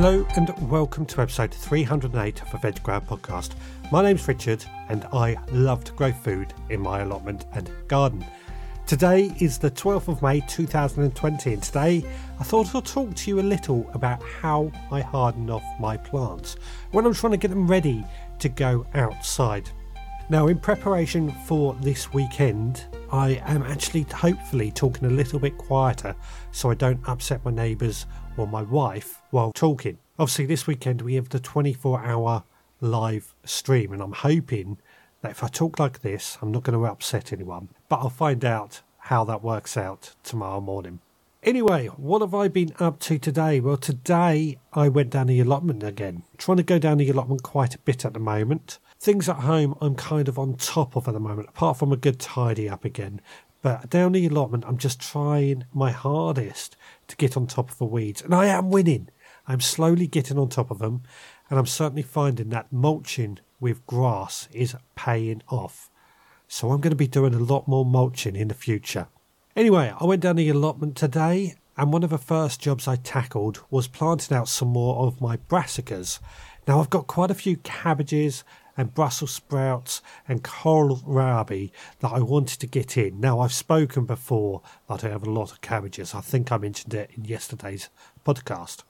Hello and welcome to episode 308 of the Veg Grower podcast. My name's Richard and I love to grow food in my allotment and garden. Today is the 12th of May 2020 and today I thought I'd talk to you a little about how I harden off my plants when I'm trying to get them ready to go outside. Now, in preparation for this weekend, I am actually hopefully talking a little bit quieter so I don't upset my neighbours or my wife while talking. Obviously, this weekend we have the 24 hour live stream, and I'm hoping that if I talk like this, I'm not going to upset anyone, but I'll find out how that works out tomorrow morning. Anyway, what have I been up to today? Well, today I went down the allotment again. Trying to go down the allotment quite a bit at the moment. Things at home I'm kind of on top of at the moment, apart from a good tidy up again. But down the allotment, I'm just trying my hardest to get on top of the weeds, and I am winning. I'm slowly getting on top of them, and I'm certainly finding that mulching with grass is paying off. So I'm going to be doing a lot more mulching in the future. Anyway, I went down the allotment today, and one of the first jobs I tackled was planting out some more of my brassicas. Now, I've got quite a few cabbages and Brussels sprouts and kohlrabi that I wanted to get in. Now, I've spoken before that I have a lot of cabbages. I think I mentioned it in yesterday's podcast.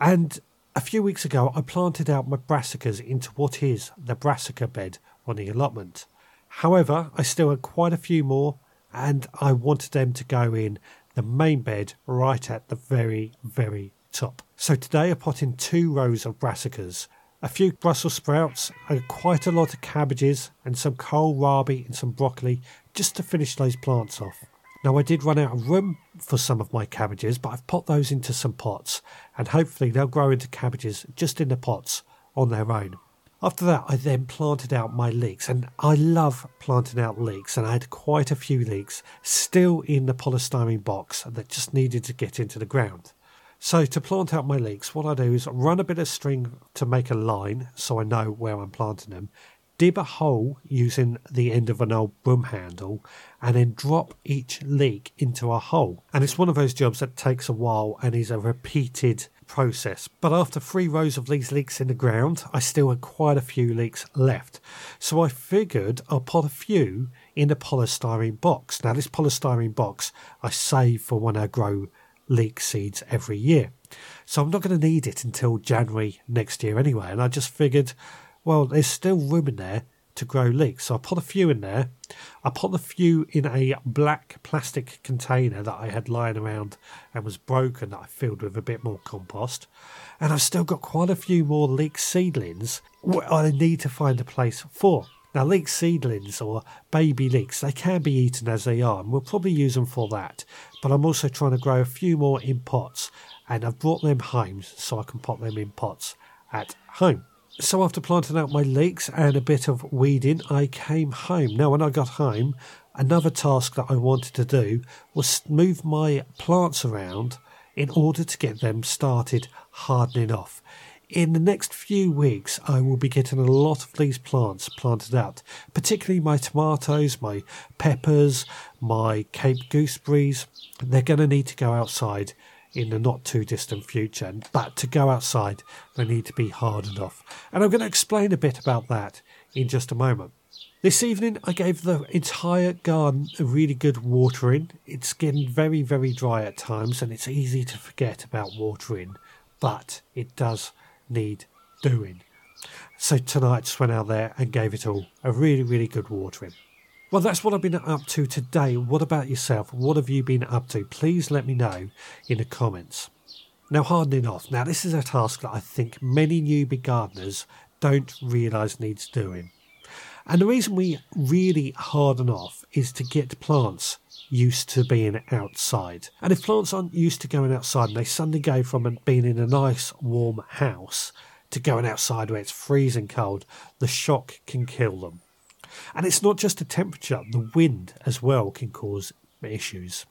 And a few weeks ago, I planted out my brassicas into what is the brassica bed on the allotment. However, I still had quite a few more, and I wanted them to go in the main bed right at the very, very top. So today I put in two rows of brassicas a few Brussels sprouts, and quite a lot of cabbages, and some kohlrabi and some broccoli just to finish those plants off. Now, I did run out of room for some of my cabbages, but I've put those into some pots, and hopefully they'll grow into cabbages just in the pots on their own. After that, I then planted out my leeks, and I love planting out leeks, and I had quite a few leeks still in the polystyrene box that just needed to get into the ground. So to plant out my leeks, what I do is run a bit of string to make a line so I know where I'm planting them, dib a hole using the end of an old broom handle, and then drop each leek into a hole. And it's one of those jobs that takes a while and is a repeated process. But after three rows of these leeks in the ground, I still had quite a few leeks left. So I figured I'll put a few in a polystyrene box. Now, this polystyrene box I save for when I grow leek seeds every year. So I'm not going to need it until January next year anyway. And I just figured, well, there's still room in there to grow leeks. So I put a few in there. I put a few in a black plastic container that I had lying around and was broken that I filled with a bit more compost. And I've still got quite a few more leek seedlings I need to find a place for. Now, leek seedlings or baby leeks, they can be eaten as they are, and we'll probably use them for that. But I'm also trying to grow a few more in pots, and I've brought them home so I can pot them in pots at home. So, after planting out my leeks and a bit of weeding, I came home. Now, when I got home, another task that I wanted to do was move my plants around in order to get them started hardening off in the next few weeks, I will be getting a lot of these plants planted out, particularly my tomatoes, my peppers, my Cape gooseberries. They're going to need to go outside in the not too distant future, but to go outside, they need to be hardened off. And I'm going to explain a bit about that in just a moment. This evening, I gave the entire garden a really good watering. It's getting very, very dry at times, and it's easy to forget about watering, but it does need doing. So tonight, just went out there and gave it all a really, really good watering. Well, that's what I've been up to today. What about yourself? What have you been up to? Please let me know in the comments. Now, hardening off. Now, this is a task that I think many newbie gardeners don't realise needs doing. And the reason we really harden off is to get plants used to being outside. And if plants aren't used to going outside and they suddenly go from being in a nice warm house to going outside where it's freezing cold, the shock can kill them. And it's not just the temperature, the wind as well can cause issues.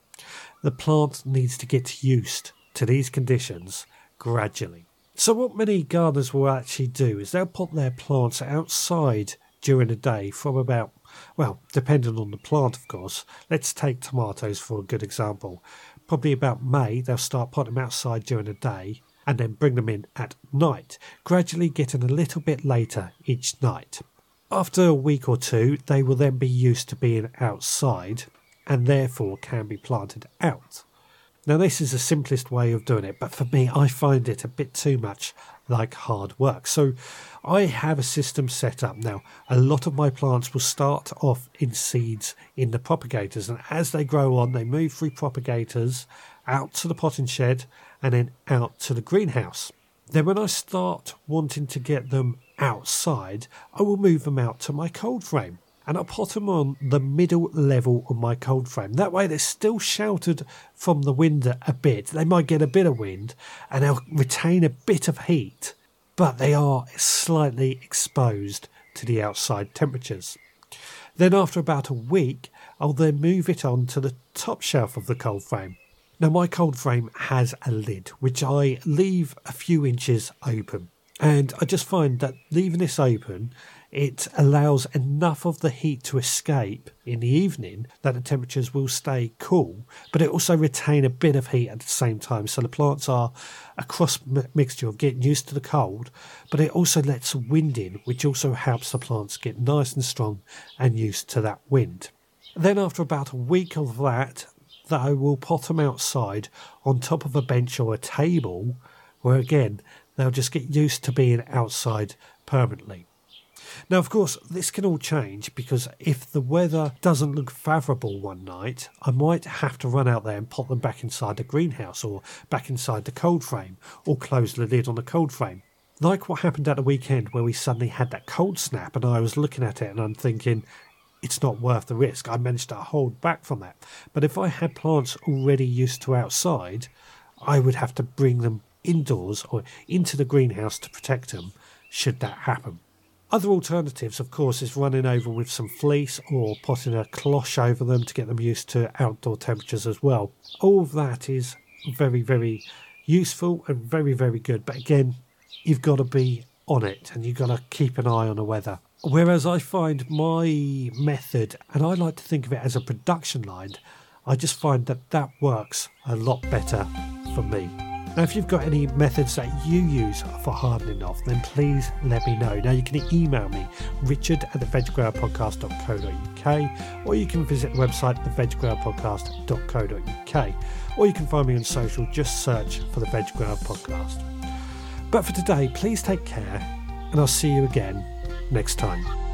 The plant needs to get used to these conditions gradually. So, what many gardeners will actually do is they'll put their plants outside during the day from about well, depending on the plant, of course. Let's take tomatoes for a good example. Probably about May, they'll start putting them outside during the day, and then bring them in at night, gradually getting a little bit later each night. After a week or two, they will then be used to being outside and therefore can be planted out. Now, this is the simplest way of doing it, but for me, I find it a bit too much like hard work. So, I have a system set up now. A lot of my plants will start off in seeds in the propagators, and as they grow on, they move through propagators out to the potting shed and then out to the greenhouse. Then, when I start wanting to get them outside, I will move them out to my cold frame and I'll put them on the middle level of my cold frame. That way they're still sheltered from the wind a bit. They might get a bit of wind and they'll retain a bit of heat, but they are slightly exposed to the outside temperatures. Then after about a week, I'll then move it on to the top shelf of the cold frame. Now my cold frame has a lid which I leave a few inches open. And I just find that leaving this open it allows enough of the heat to escape in the evening that the temperatures will stay cool, but it also retain a bit of heat at the same time. So the plants are a cross mixture of getting used to the cold, but it also lets wind in, which also helps the plants get nice and strong and used to that wind. Then after about a week of that, that I will pot them outside on top of a bench or a table, where again they'll just get used to being outside permanently. Now, of course, this can all change because if the weather doesn't look favourable one night, I might have to run out there and pop them back inside the greenhouse or back inside the cold frame or close the lid on the cold frame. Like what happened at the weekend where we suddenly had that cold snap and I was looking at it and I'm thinking, it's not worth the risk. I managed to hold back from that. But if I had plants already used to outside, I would have to bring them indoors or into the greenhouse to protect them should that happen. Other alternatives, of course, is running over with some fleece or putting a cloche over them to get them used to outdoor temperatures as well. All of that is very, very useful and very, very good. But again, you've got to be on it and you've got to keep an eye on the weather. Whereas I find my method, and I like to think of it as a production line, I just find that that works a lot better for me. Now, if you've got any methods that you use for hardening off, then please let me know. Now, you can email me, richard at theveggrowerpodcast.co.uk, or you can visit the website, theveggrowerpodcast.co.uk, or you can find me on social, just search for the Veg Grower Podcast. But for today, please take care, and I'll see you again next time.